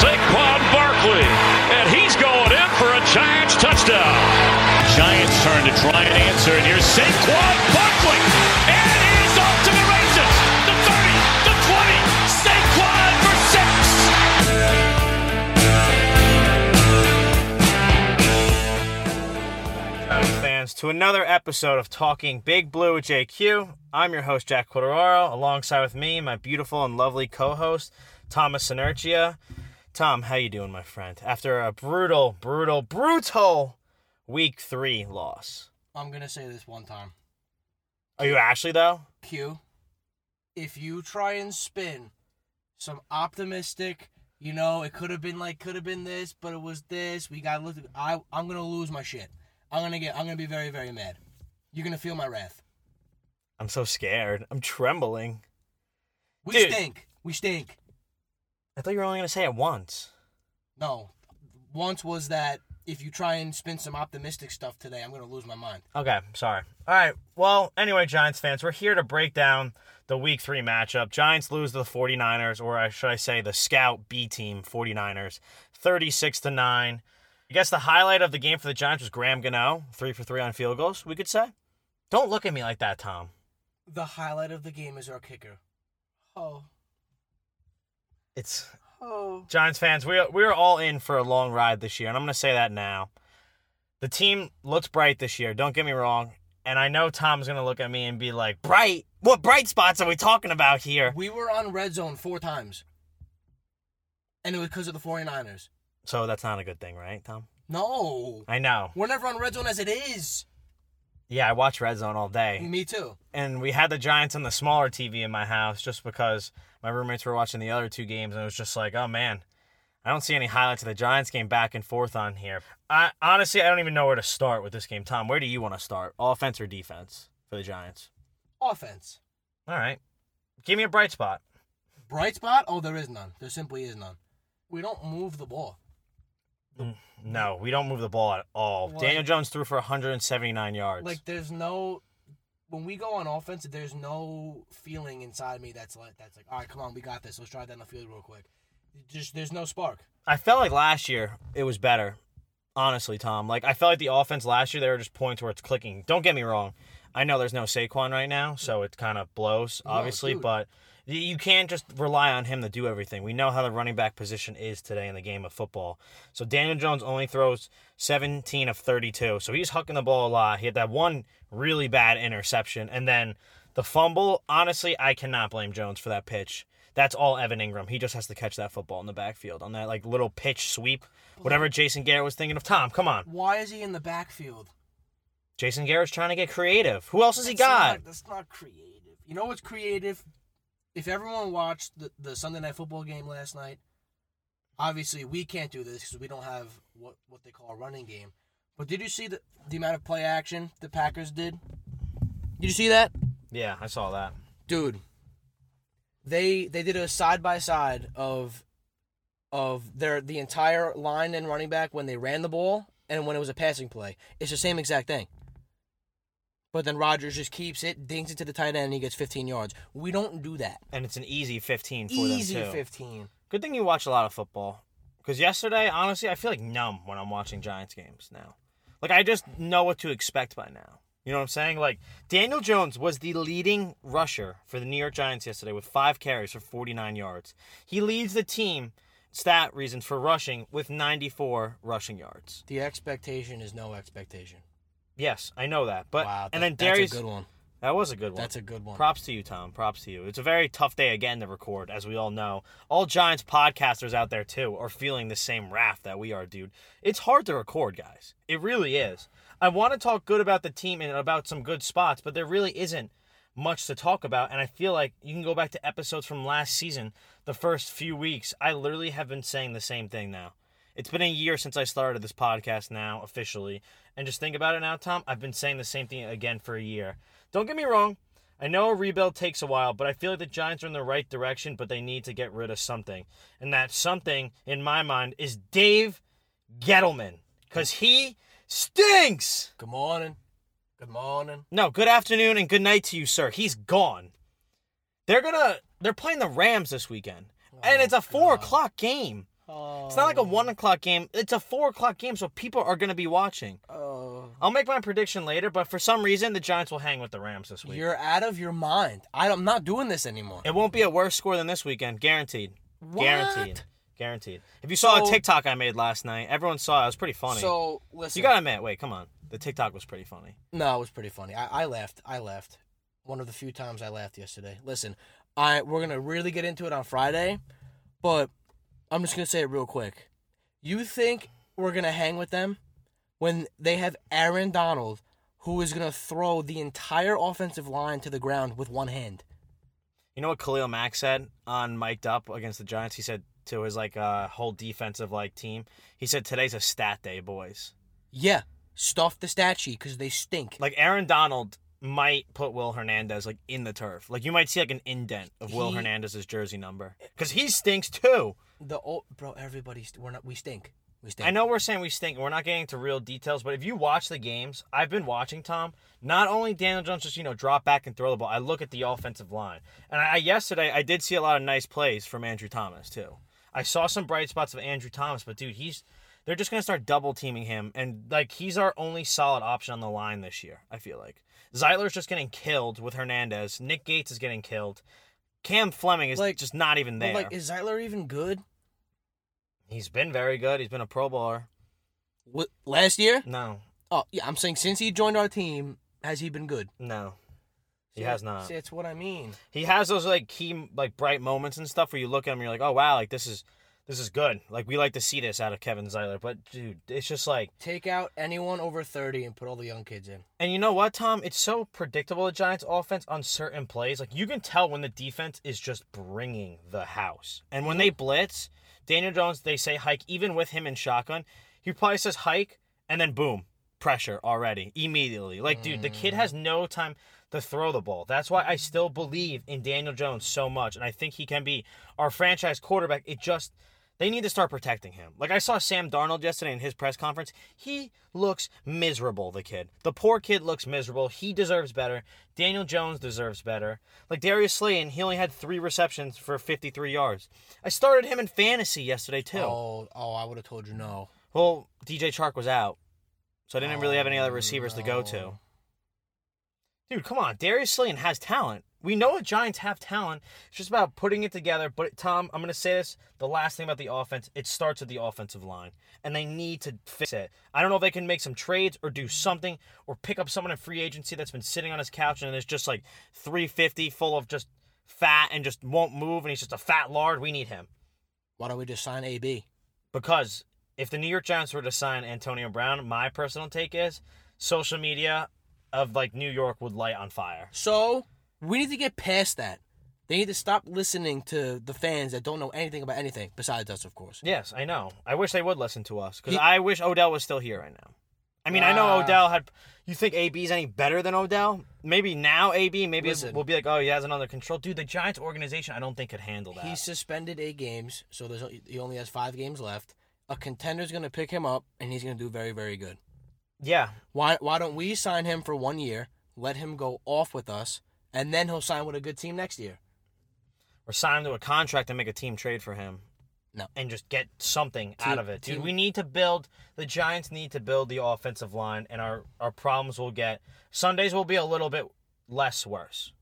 Saquon Barkley. And he's going in for a Giants touchdown. Giants turn to try and answer, and here's Saquon Barkley. And he's off to the races. The 30, the 20. Saquon for six. Giants fans to another episode of Talking Big Blue with JQ. I'm your host Jack Quateraro, alongside with me, my beautiful and lovely co-host Thomas Sinertia. Tom, how you doing, my friend? After a brutal, brutal, brutal Week Three loss, I'm gonna say this one time. are you Ashley though? Q, if you try and spin some optimistic, you know, it could have been like could have been this, but it was this. We got look. I I'm gonna lose my shit. I'm gonna get. I'm gonna be very very mad. You're gonna feel my wrath. I'm so scared. I'm trembling. We Dude. stink. We stink. I thought you were only gonna say it once. No, once was that if you try and spin some optimistic stuff today, I'm gonna lose my mind. Okay, sorry. All right. Well, anyway, Giants fans, we're here to break down the week three matchup. Giants lose to the 49ers, or should I say the Scout B team 49ers, 36 to 9. I guess the highlight of the game for the Giants was Graham Gano, three for three on field goals, we could say. Don't look at me like that, Tom. The highlight of the game is our kicker. Oh, It's oh. Giants fans, we we're all in for a long ride this year, and I'm going to say that now. The team looks bright this year. Don't get me wrong, and I know Tom's going to look at me and be like, "Bright? What bright spots are we talking about here?" We were on red zone four times. And it was because of the 49ers. So that's not a good thing, right, Tom? No. I know. We're never on red zone as it is. Yeah, I watch Red Zone all day, Me too. and we had the Giants on the smaller TV in my house just because my roommates were watching the other two games, and it was just like, oh man, I don't see any highlights of the Giants game back and forth on here. I honestly, I don't even know where to start with this game. Tom, where do you want to start? Offense or defense for the Giants? Offense. All right, give me a bright spot. Bright spot? Oh, there is none. There simply is none. We don't move the ball. Mm, no, we don't move the ball at all. Like- Daniel Jones threw for 179 yards. Like there's no when we go on offense, there's no feeling inside me that's like that's like, all right, come on, we got this. Let's try it down the field real quick. Just there's no spark. I felt like last year it was better. Honestly, Tom. Like I felt like the offense last year there were just points where it's clicking. Don't get me wrong. I know there's no Saquon right now, so mm. it kind of blows, obviously, dude. but you can't just rely on him to do everything. We know how the running back position is today in the game of football. So Daniel Jones only throws 17 of 32. So he's hucking the ball a lot. He had that one really bad interception and then the fumble, honestly, I cannot blame Jones for that pitch. That's all Evan Engram. He just has to catch that football in the backfield on that like little pitch sweep. Whatever Jason Garrett was thinking of. Tom, come on. Why is he in the backfield? Jason Garrett's trying to get creative. Who else has he got? not- that's not creative. You know what's creative? If everyone watched the, the Sunday night football game last night, obviously we can't do this because we don't have what, what they call a running game. But did you see the, the amount of play action the Packers did? Did you see that? Yeah, I saw that. Dude, they they did a side by side of of their the entire line and running back when they ran the ball and when it was a passing play. It's the same exact thing. But then Rodgers just keeps it, dings it to the tight end, and he gets 15 yards. We don't do that. And it's an easy 15 for Easy them too. 15. Good thing you watch a lot of football. Because yesterday, honestly, I feel like numb when I'm watching Giants games now. Like, I just know what to expect by now. You know what I'm saying? Like, Daniel Jones was the leading rusher for the New York Giants yesterday with five carries for 49 yards. He leads the team, stat reasons, for rushing with 94 rushing yards. The expectation is no expectation. Yes, I know that. But, wow, and then Darius. That's a good one. That was a good one. That's a good one. Props to you, Tom. Props to you. It's a very tough day again to record, as we all know. All Giants podcasters out there, too, are feeling the same wrath that we are, dude. It's hard to record, guys. It really is. I want to talk good about the team and about some good spots, but there really isn't much to talk about. And I feel like you can go back to episodes from last season, the first few weeks. I literally have been saying the same thing now. It's been a year since I started this podcast now, officially. And just think about it now, Tom. I've been saying the same thing again for a year. Don't get me wrong. I know a rebuild takes a while, but I feel like the Giants are in the right direction, but they need to get rid of something. And that something, in my mind, is Dave Gettleman. Because he stinks. Good morning. Good morning. No, good afternoon and good night to you, sir. He's gone. They're gonna. They're playing the Rams this weekend, and oh, it's a four o'clock game. Oh. It's not like a one o'clock game. It's a four o'clock game, so people are gonna be watching. Oh, I'll make my prediction later, but for some reason, the Giants will hang with the Rams this week. you're out of your mind. I, am not doing this anymore. It won't be a worse score than this weekend, guaranteed. What? Guaranteed. Guaranteed. If you saw So- a TikTok I made last night, everyone saw it. It was pretty funny. So listen, you gotta admit, wait, come on. The TikTok was pretty funny. No, it was pretty funny. I, I laughed. I laughed. One of the few times I laughed yesterday. Listen, I we're gonna really get into it on Friday, but I'm just gonna say it real quick. You think we're gonna hang with them when they have Aaron Donald, who is gonna throw the entire offensive line to the ground with one hand? You know what Khalil Mack said on mic'd up against the Giants? He said to his like uh, whole defensive like team, he said today's a stat day, boys. Yeah, stuff the stat sheet because they stink. Like Aaron Donald might put Will Hernandez like in the turf. Like you might see like an indent of Will He- Hernandez's jersey number because he stinks too. The old bro, everybody's we're not we stink. We stink. I know we're saying we stink we're not getting into real details, but if you watch the games, I've been watching Tom. Not only Daniel Jones just you know drop back and throw the ball. I look at the offensive line, and I yesterday I did see a lot of nice plays from Andrew Thomas too. I saw some bright spots of Andrew Thomas, but dude, he's they're just gonna start double teaming him, and like he's our only solid option on the line this year. I feel like Zeitler's just getting killed with Hernandez. Nick Gates is getting killed. Cam Fleming is Like- just not even there. like, is Zeitler even good? he's been very good. He's been a Pro Bowler. What, last year? No, Oh yeah, I'm saying since he joined our team, has he been good? no, he See, has not. See, that's what I mean. he has those like key like bright moments and stuff where you look at him and you're like oh wow like this is this is good like we like to see this out of kevin zeitler but dude it's just like Take out anyone over 30 and put all the young kids in. and you know what tom it's so predictable the giants offense on certain plays like you can tell when the defense is just bringing the house and when they blitz daniel jones they say hike even with him in shotgun he probably says hike and then boom pressure already immediately like dude the kid has no time to throw the ball. That's why I still believe in Daniel Jones so much, and I think he can be our franchise quarterback. It just they need to start protecting him. Like I saw Sam Darnold yesterday in his press conference. He looks miserable, the kid. The poor kid looks miserable. He deserves better. Daniel Jones deserves better. Like Darius Slayton, he only had three receptions for 53 yards. I started him in fantasy yesterday too. Oh, oh, I would have told you no. Well, DJ Chark was out, so I didn't really have any other Oh, receivers to go to. Oh, Dude, come on. Darius Slayton has talent. We know the Giants have talent. It's just about putting it together. But Tom, I'm going to say this: the last thing about the offense, it starts at the offensive line, and they need to fix it. I don't know if they can make some trades or do something or pick up someone in free agency that's been sitting on his couch and is just like 350, full of just fat and just won't move, and he's just a fat lard. We need him Why don't we just sign AB? because if the New York Giants were to sign Antonio Brown, my personal take is social media of like New York would light on fire. So we need to get past that. They need to stop listening to the fans that don't know anything about anything besides us, of course. Yes, I know. I wish they would listen to us because He- I wish Odell was still here right now. I mean, I know Ah. Odell had. You think AB's any better than Odell? Maybe now AB, maybe Listen. we'll be like, oh, he has it under control. Dude, the Giants organization, I don't think could handle that. He's suspended eight games, so there's he only has five games left. A contender's gonna pick him up, and he's gonna do very, very good. yeah, Why why don't we sign him for one year, let him go off with us, and then he'll sign with a good team next year? or sign him to a contract and make a team trade for him. No. And just get something out of it, dude. team- We need to build. The Giants need to build the offensive line, and our our problems will get. Sundays will be a little bit less worse.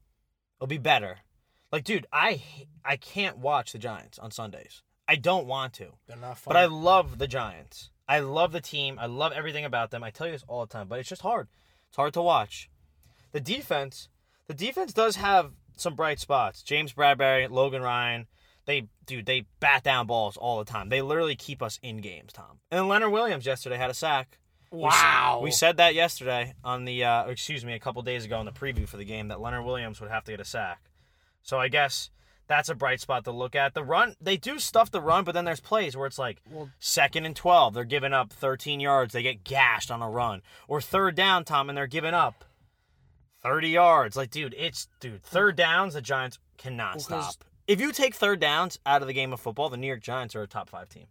It'll be better. Like, dude, I I can't watch the Giants on Sundays. I don't want to, They're not fun. but I love the Giants. I love the team. I love everything about them. I tell you this all the time, but it's just hard. It's hard to watch. The defense, the defense does have some bright spots. James Bradberry, Logan Ryan, they dude, they bat down balls all the time. They literally keep us in games, Tom. And Leonard Williams yesterday had a sack. We Wow. We, said that yesterday on the uh, excuse me, a couple days ago in the preview for the game that Leonard Williams would have to get a sack. So I guess that's a bright spot to look at. The run, they do stuff the run, but then there's plays where it's like Well- second and 12, they're giving up 13 yards, they get gashed on a run. Or third down, Tom, and they're giving up 30 yards. Like, dude, it's, dude, third downs, the Giants cannot Well, stop. If you take third downs out of the game of football, the New York Giants are a top five team.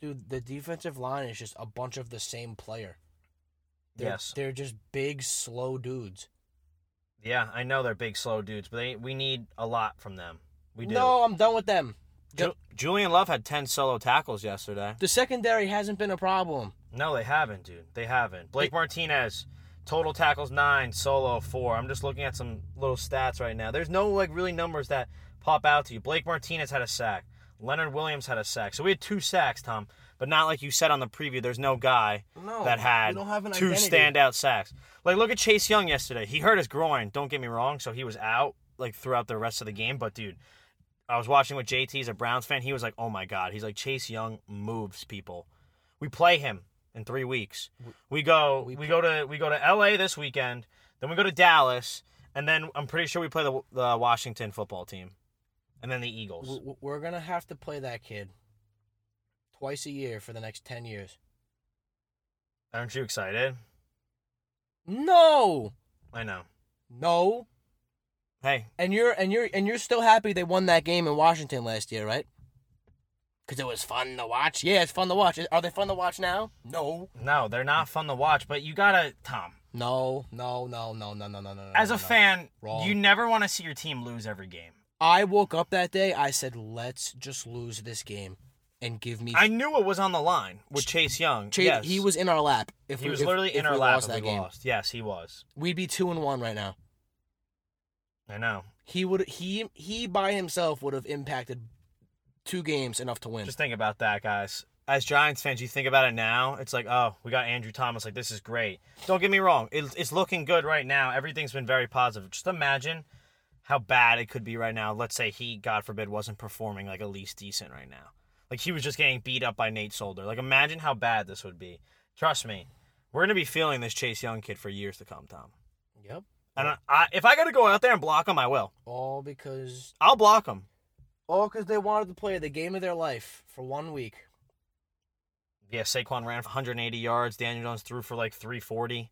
Dude, the defensive line is just a bunch of the same player. They're, Yes. they're just big, slow dudes. Yeah, I know they're big, slow dudes, but they, we need a lot from them. We do. No, I'm done with them. Ju- Julian Love had 10 solo tackles yesterday. The secondary hasn't been a problem. No, they haven't, dude. They haven't. Blake Martinez, total tackles nine, solo four. I'm just looking at some little stats right now. There's no like really numbers that pop out to you. Blake Martinez had a sack. Leonard Williams had a sack. So we had two sacks, Tom. But not like you said on the preview. There's no guy No, that had don't have an two identity. standout sacks. Like look at Chase Young yesterday. He hurt his groin. Don't get me wrong. So he was out like throughout the rest of the game. But dude, I was watching with JT. He's a Browns fan. He was like, "Oh my god." He's like, Chase Young moves people. We play him in three weeks. We go. We, go to we go to L.A. this weekend. Then we go to Dallas, and then I'm pretty sure we play the the Washington football team, and then the Eagles. We're gonna have to play that kid twice a year for the next ten years. Aren't you excited? No, I know. no, Hey, and you're and you're and you're still happy they won that game in Washington last year, right? Because it was fun to watch. Yeah, it's fun to watch. Are they fun to watch now? No, no, they're not fun to watch, but you gotta, Tom. no, no, no, no, no, no, no, no. No. As a no. fan, Wrong. you never want to see your team lose every game. I woke up that day. I said, "Let's just lose this game and give me." I knew it was on the line with Chase Young. Chase, yes. He was in our lap. If He we, was if- literally if in our we lap lost that we game. lost. Yes, he was. We'd be two and one right now. I know. He would he he by himself would have impacted two games enough to win. Just think about that, guys. As Giants fans, you think about it now. It's like, oh, we got Andrew Thomas. Like, this is great. Don't get me wrong. It, it's looking good right now. Everything's been very positive. Just imagine how bad it could be right now. Let's say he, God forbid, wasn't performing like at least decent right now. Like he was just getting beat up by Nate Solder. Like, imagine how bad this would be. Trust me, we're gonna be feeling this Chase Young kid for years to come, Tom. yep. And I, I, if I got to go out there and block him, I will. All because I'll block him. All because they wanted to play the game of their life for one week. Yeah, Saquon ran for 180 yards. Daniel Jones threw for like 340.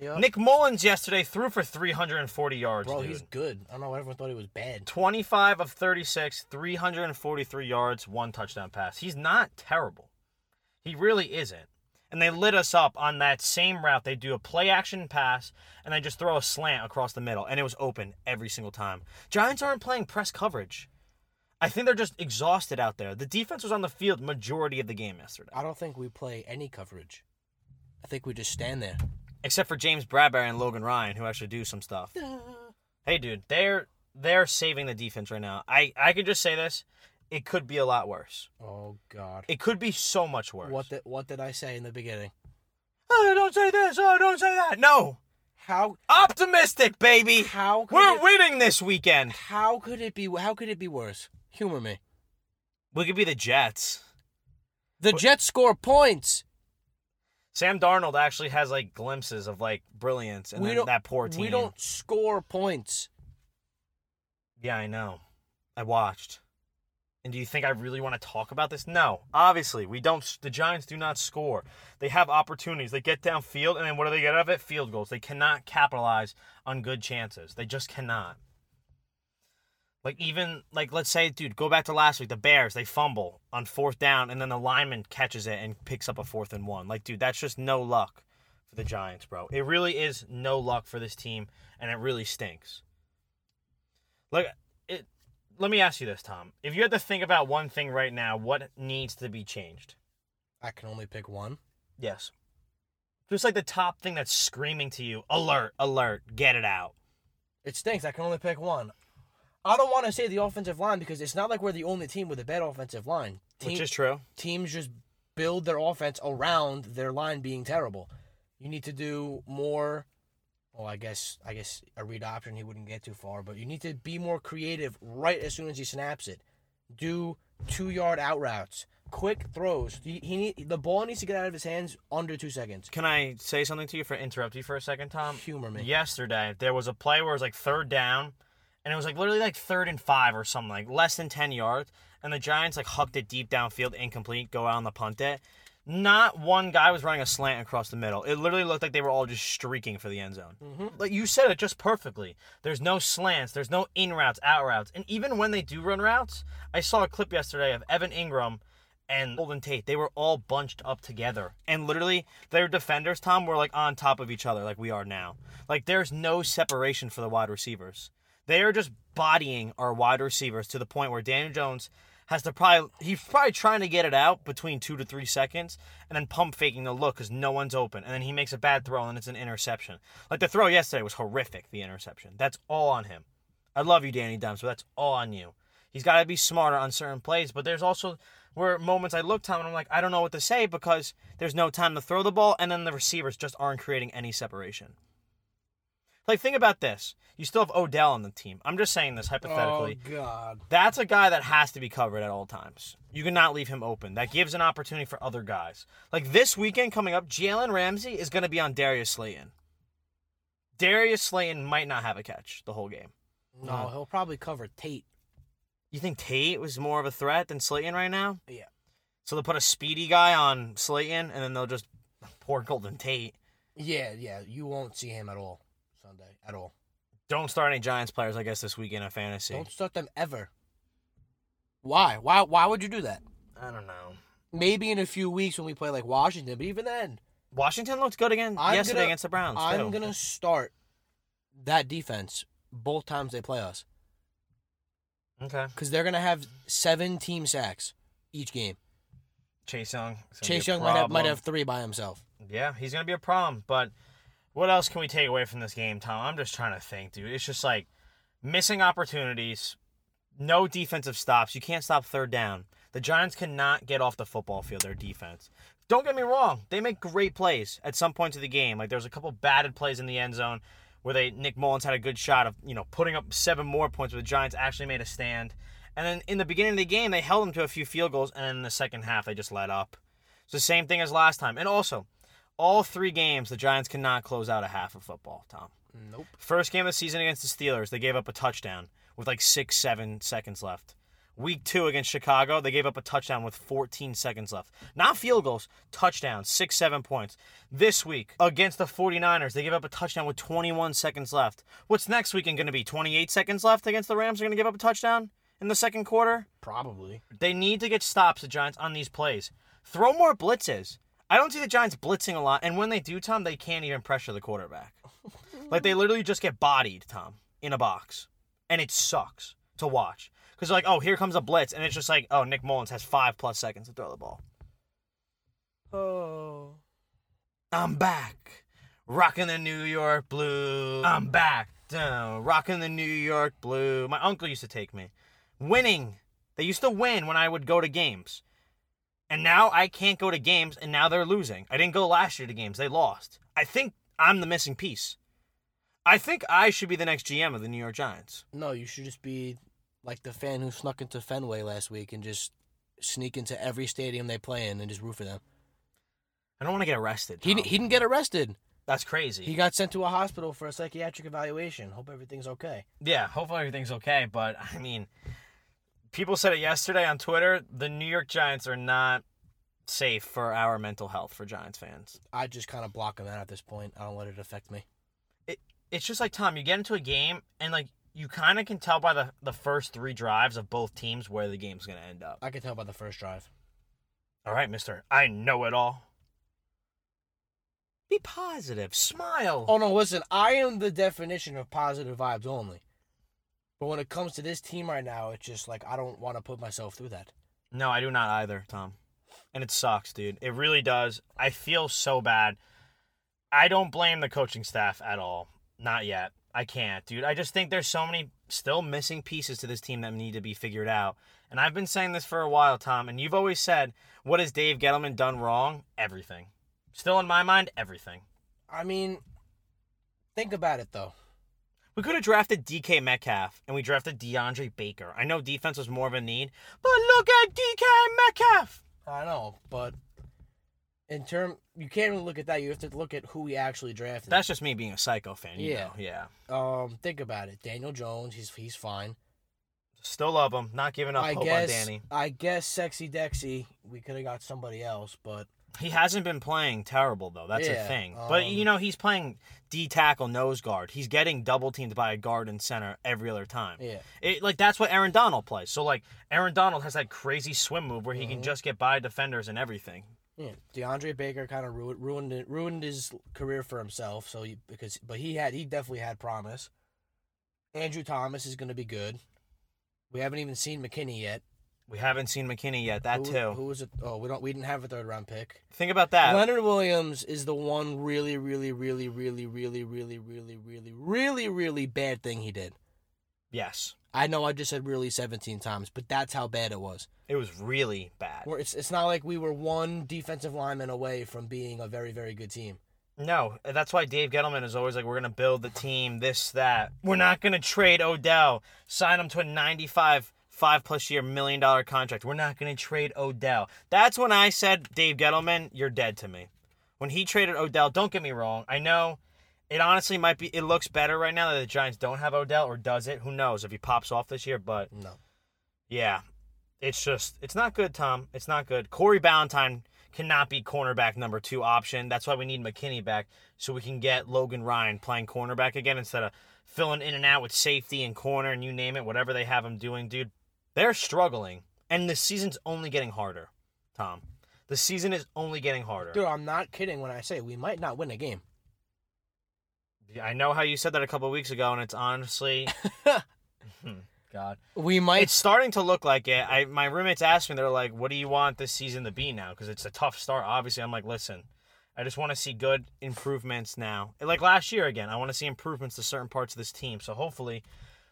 Yep. Nick Mullens yesterday threw for 340 yards. Bro, dude. he's good. I don't know. Everyone thought he was bad. 25 of 36, 343 yards, one touchdown pass. He's not terrible. He really isn't. And they lit us up on that same route. They do a play action pass and they just throw a slant across the middle, and it was open every single time. Giants aren't playing press coverage. I think they're just exhausted out there. The defense was on the field majority of the game yesterday, I don't think we play any coverage. I think we just stand there. except for James Bradberry and Logan Ryan, who actually do some stuff. Hey, dude, they're they're saving the defense right now. I I could just say this: it could be a lot worse. Oh God. It could be so much worse. What did what did I say in the beginning? Oh, don't say this. Oh, don't say that. No. How Optimistic, baby. how could We're it, winning this weekend. how could it be how could it be worse? Humor me. We could be the Jets. The Jets score points. Sam Darnold actually has like glimpses of like brilliance, and we then don't that poor team. We don't score points. Yeah, I know. I watched. And do you think I really want to talk about this? No. Obviously, we don't. The Giants do not score. They have opportunities. They get downfield, and then what do they get out of it? Field goals. They cannot capitalize on good chances. They just cannot. Like even like let's say, dude, go back to last week. The Bears they fumble on fourth down, and then the lineman catches it and picks up a fourth and one. Like, dude, that's just no luck for the Giants, bro. It really is no luck for this team, and it really stinks. Like it. Let me ask you this, Tom. If you had to think about one thing right now, what needs to be changed? I can only pick one. Yes. Just like the top thing that's screaming to you, alert, alert, get it out. It stinks. I can only pick one. I don't want to say the offensive line because it's not like we're the only team with a bad offensive line. Team, Which is true. teams just build their offense around their line being terrible. You need to do more. Well, I guess I guess a read option he wouldn't get too far, but you need to be more creative right as soon as he snaps it. Do two yard out routes, quick throws. He, he need, the ball needs to get out of his hands under two seconds. Can I say something to you for interrupt you for a second, Tom? Humor me. Yesterday, there was a play where it was like third down, and it was like literally like third and five or something, like less than 10 yards. And the Giants like hucked it deep downfield, incomplete, go out on the punt it. Not one guy was running a slant across the middle. It literally looked like they were all just streaking for the end zone. Mm-hmm. Like you said it just perfectly. There's no slants, there's no in routes, out routes. And even when they do run routes, I saw a clip yesterday of Evan Engram and Golden Tate, they were all bunched up together. And literally, their defenders, Tom, were like on top of each other, like we are now. Like there's no separation for the wide receivers. They are just bodying our wide receivers to the point where Daniel Jones has to probably he's probably trying to get it out between two to three seconds and then pump faking the look because no one's open and then he makes a bad throw and it's an interception. Like the throw yesterday was horrific. The interception. That's all on him. I love you, Danny Dimes, but that's all on you. He's got to be smarter on certain plays, but there's also where moments I look Tom and I'm like, I don't know what to say because there's no time to throw the ball, and then the receivers just aren't creating any separation. Like, think about this. You still have Odell on the team. I'm just saying this hypothetically. Oh God. That's a guy that has to be covered at all times. You cannot leave him open. That gives an opportunity for other guys. Like this weekend coming up, Jalen Ramsey is going to be on Darius Slayton. Darius Slayton might not have a catch the whole game. No, uh, he'll probably cover Tate. You think Tate was more of a threat than Slayton right now? Yeah. So they'll put a speedy guy on Slayton, and then they'll just pour Golden Tate. Yeah, yeah. You won't see him at all Sunday at all. Don't start any Giants players, I guess, this weekend in fantasy. Don't start them ever. Why? Why? Why would you do that? I don't know. Maybe in a few weeks when we play like Washington, but even then, Washington looked good again I'm yesterday gonna- against the Browns. I'm too. gonna start that defense both times they play us Okay. because they're gonna have seven team sacks each game. Chase Young. Chase Young might have might have three by himself. Yeah, he's gonna be a problem. But what else can we take away from this game, Tom? I'm just trying to think, dude. It's just like missing opportunities, no defensive stops. You can't stop third down. The Giants cannot get off the football field. Their defense. Don't get me wrong; they make great plays at some points of the game. Like there's a couple batted plays in the end zone where they Nick Mullens had a good shot of you know putting up seven more points, where the Giants actually made a stand. And then in the beginning of the game, they held them to a few field goals, and then in the second half, they just let up. It's the same thing as last time. And also, all three games, the Giants cannot close out a half of football, Tom. Nope. First game of the season against the Steelers, they gave up a touchdown with like six, seven seconds left. Week two against Chicago, they gave up a touchdown with 14 seconds left. Not field goals, touchdowns, six, seven points. This week against the 49ers, they gave up a touchdown with 21 seconds left. What's next weekend going to be? 28 seconds left against the Rams? They're going to give up a touchdown in the second quarter? Probably. They need to get stops, the Giants, on these plays. Throw more blitzes. I don't see the Giants blitzing a lot, and when they do, Tom, they can't even pressure the quarterback. like they literally just get bodied, Tom, in a box, and it sucks to watch because like, oh, here comes a blitz, and it's just like, oh, Nick Mullens has five plus seconds to throw the ball. Oh. I'm back, rocking the New York blue. I'm back, down, rocking the New York blue. My uncle used to take me, winning. They used to win when I would go to games. And now I can't go to games, and now they're losing. I didn't go last year to games. They lost. I think I'm the missing piece. I think I should be the next GM of the New York Giants. No, you should just be like the fan who snuck into Fenway last week and just sneak into every stadium they play in and just root for them. I don't want to get arrested. He, he didn't get arrested. That's crazy. He got sent to a hospital for a psychiatric evaluation. Hope everything's okay. Yeah, hopefully everything's okay. But I mean, people said it yesterday on Twitter. The New York Giants are not safe for our mental health for Giants fans. I just kind of block them out at this point. I don't let it affect me. It, it's just like Tom. You get into a game and like you kind of can tell by the the first three drives of both teams where the game's gonna end up. I can tell by the first drive. All right, Mister. I know it all. Be positive. Smile. Oh no, listen, I am the definition of positive vibes only. But when it comes to this team right now, it's just like I don't want to put myself through that. No, I do not either, Tom. And it sucks, dude. It really does. I feel so bad. I don't blame the coaching staff at all. Not yet. I can't, dude. I just think there's so many still missing pieces to this team that need to be figured out. And I've been saying this for a while, Tom, and you've always said, what has Dave Gettleman done wrong? Everything. Still in my mind, everything. I mean, think about it though. We could have drafted DK Metcalf and we drafted DeAndre Baker. I know defense was more of a need, but look at DK Metcalf. I know, but in term, you can't really look at that. You have to look at who we actually drafted. That's just me being a psycho fan. You Yeah. know, yeah. um, think about it. Daniel Jones, he's he's fine. Still love him. Not giving up I hope guess on Danny. I guess sexy Dexy, we could have got somebody else, but He hasn't been playing terrible though. That's Yeah, the thing. but um, you know, he's playing D tackle nose guard. He's getting double teamed by a guard and center every other time. Yeah. It, like that's what Aaron Donald plays. So like Aaron Donald has that crazy swim move where he Mm-hmm. can just get by defenders and everything. Yeah, DeAndre Baker kind of ruined ruined it, ruined his career for himself. So he, because but he had he definitely had promise. Andrew Thomas is going to be good. We haven't even seen McKinney yet. We haven't seen McKinney yet. That who, too. Who was it? Oh, we don't. We didn't have a third round pick. Think about that. Leonard Williams is the one really, really, really, really, really, really, really, really, really, really bad thing he did. yes, I know I just said really 17 times, but that's how bad it was. it was really bad. Where it's it's not like we were one defensive lineman away from being a very, very good team. No, that's why Dave Gettleman is always like, we're going to build the team, this, that. We're not going to trade Odell, sign him to a 95, five plus year million dollar contract. We're not going to trade Odell. That's when I said, Dave Gettleman, you're dead to me. When he traded Odell, don't get me wrong. I know it honestly might be, it looks better right now that the Giants don't have Odell, or does it? Who knows if he pops off this year, but No. yeah, it's just it's not good, Tom. It's not good. Corey Ballentine cannot be cornerback number two option. That's why we need McKinney back so we can get Logan Ryan playing cornerback again instead of filling in and out with safety and corner and you name it, whatever they have him doing, dude. They're struggling, and the season's only getting harder, Tom. The season is only getting harder. Dude, I'm not kidding when I say we might not win a game. I know how you said that a couple weeks ago, and it's honestly, Hmm, God. We might. It's starting to look like it. I my roommates asked me, they're like, "What do you want this season to be now?" Because it's a tough start. Obviously, I'm like, "Listen, I just want to see good improvements now. Like last year again, I want to see improvements to certain parts of this team. So hopefully,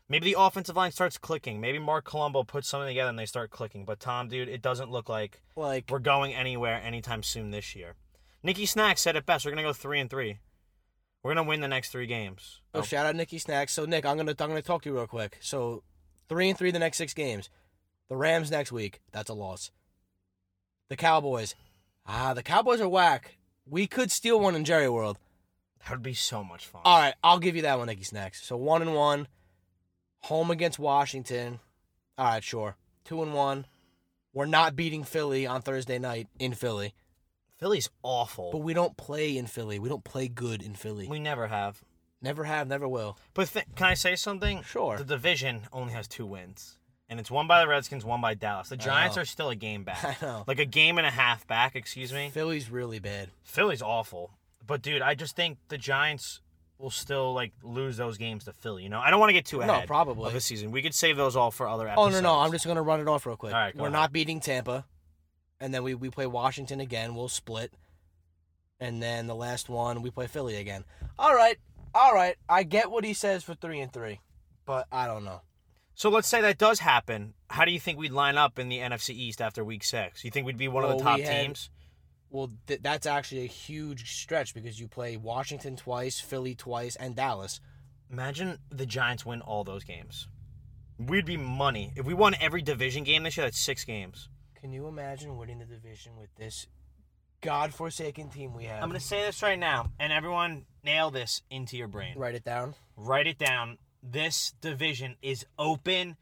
maybe the offensive line starts clicking. Maybe Marc Colombo puts something together and they start clicking. But Tom, dude, it doesn't look like like we're going anywhere anytime soon this year. Nicky Snack said it best. We're gonna go three and three. We're gonna win the next three games. Oh, shout out Nicky Snacks. So Nick, I'm gonna I'm gonna talk to you real quick. So three and three the next six games. The Rams next week. That's a loss. The Cowboys. Ah, the Cowboys are whack. We could steal one in Jerry World. That would be so much fun. All right, I'll give you that one, Nicky Snacks. So one and one. Home against Washington. All right, sure. Two and one. We're not beating Philly on Thursday night in Philly, Philly's awful. but we don't play in Philly. We don't play good in Philly. we never have. never have, never will. But th- can I say something? Sure. The division only has two wins, and it's one by the Redskins, one by Dallas. The Giants are still a game back. I know. Like a game and a half back, excuse me. Philly's really bad. Philly's awful. But dude, I just think the Giants will still like lose those games to Philly. You know, I don't want to get too No, ahead probably. of the season. We could save those all for other episodes. Oh no, no, I'm just gonna run it off real quick. All right, We're ahead. not beating Tampa, and then we, we play Washington again. We'll split, and then the last one we play Philly again. All right, all right. I get what he says for three and three, but I don't know. So let's say that does happen. How do you think we'd line up in the NFC East after Week Six? You think we'd be one of the top had- teams? Well, th- that's actually a huge stretch because you play Washington twice, Philly twice, and Dallas. Imagine the Giants win all those games. We'd be money if we won every division game this year. That's six games. Can you imagine winning the division with this godforsaken team we have? I'm gonna say this right now, and everyone nail this into your brain. write it down. Write it down. This division is open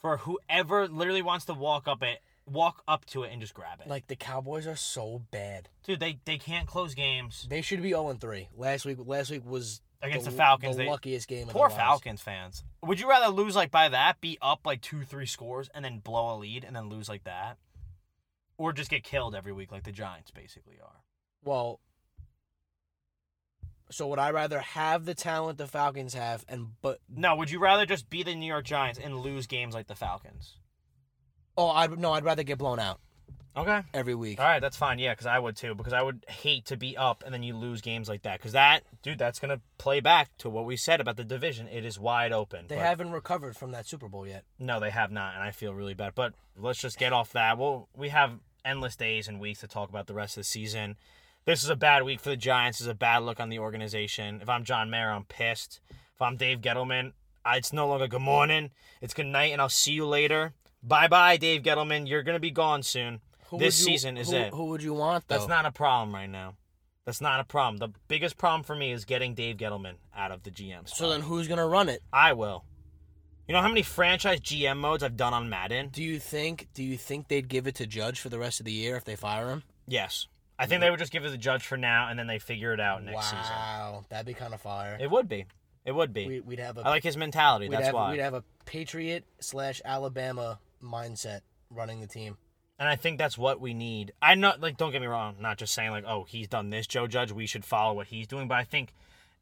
for whoever literally wants to walk up it, walk up to it, and just grab it. Like the Cowboys are so bad. Dude, they they can't close games They should be 0 3. Last week last week was against the, the Falcons. The they, luckiest game of poor. Falcons fans. Would you rather lose like by that, be up like two, three scores, and then blow a lead, and then lose like that, or just get killed every week like the Giants basically are? Well, so would I rather have the talent the Falcons have and but No, would you rather just be the New York Giants and lose games like the Falcons? Oh I no I'd rather get blown out Okay. every week. All right, that's fine. Yeah, because I would too. Because I would hate to be up and then you lose games like that. Because that, dude, that's gonna play back to what we said about the division. It is wide open. They But- haven't recovered from that Super Bowl yet. No, they have not, and I feel really bad. But let's just get off that. Well, we have endless days and weeks to talk about the rest of the season. This is a bad week for the Giants. This is a bad look on the organization. If I'm John Mara, I'm pissed. If I'm Dave Gettleman, I- it's no longer good morning. It's good night, and I'll see you later. Bye bye, Dave Gettleman. You're gonna be gone soon. Who this you- season is who, it. Who would you want though? That's not a problem right now. That's not a problem. The biggest problem for me is getting Dave Gettleman out of the GM spot. So then who's gonna run it? I will. You know how many franchise GM modes I've done on Madden? Do you think do you think they'd give it to Judge for the rest of the year if they fire him? Yes. I think they would just give it to Judge for now, and then they figure it out next season. wow, that'd be kind of fire. It would be. It would be. we, we'd have a I like his mentality. That's have, why. we'd have a Patriot slash Alabama mindset running the team. And I think that's what we need. I not like don't get me wrong, not just saying like, oh, he's done this, Joe Judge, we should follow what he's doing, but I think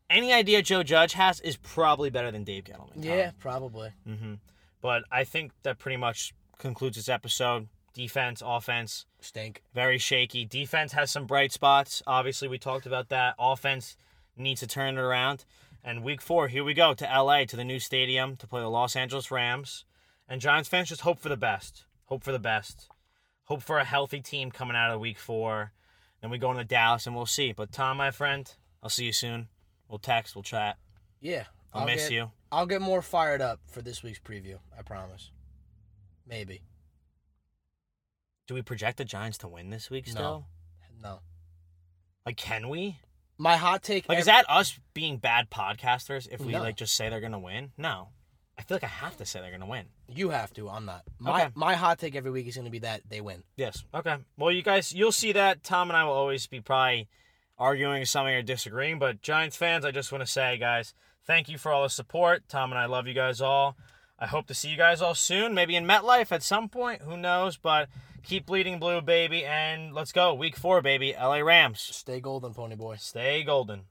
any idea Joe Judge has is probably better than Dave Gettleman. Yeah, probably. Mm-hmm. But I think that pretty much concludes this episode. Defense, offense, Stink. very shaky. Defense has some bright spots. Obviously, we talked about that. Offense needs to turn it around. And week four, here we go to LA, to the new stadium, to play the Los Angeles Rams. And Giants fans just hope for the best. Hope for the best. Hope for a healthy team coming out of week four. Then we go into Dallas and we'll see. But Tom, my friend, I'll see you soon. We'll text, we'll chat. Yeah. I'll, miss get, you. I'll get more fired up for this week's preview. I promise. Maybe. Do we project the Giants to win this week No. still? No. Like, can we? My hot take. Like, is that us being bad podcasters if we No. like just say they're gonna win? No, I feel like I have to say they're gonna win. You have to. I'm not. My Okay. my hot take every week is going to be that they win. Yes. Okay. Well, you guys, you'll see that Tom and I will always be probably arguing something or disagreeing. But Giants fans, I just want to say, guys, thank you for all the support. Tom and I love you guys all. I hope to see you guys all soon, maybe in MetLife at some point. Who knows? But keep bleeding blue, baby, and let's go. Week four, baby. LA Rams. Stay golden, pony boy. Stay golden.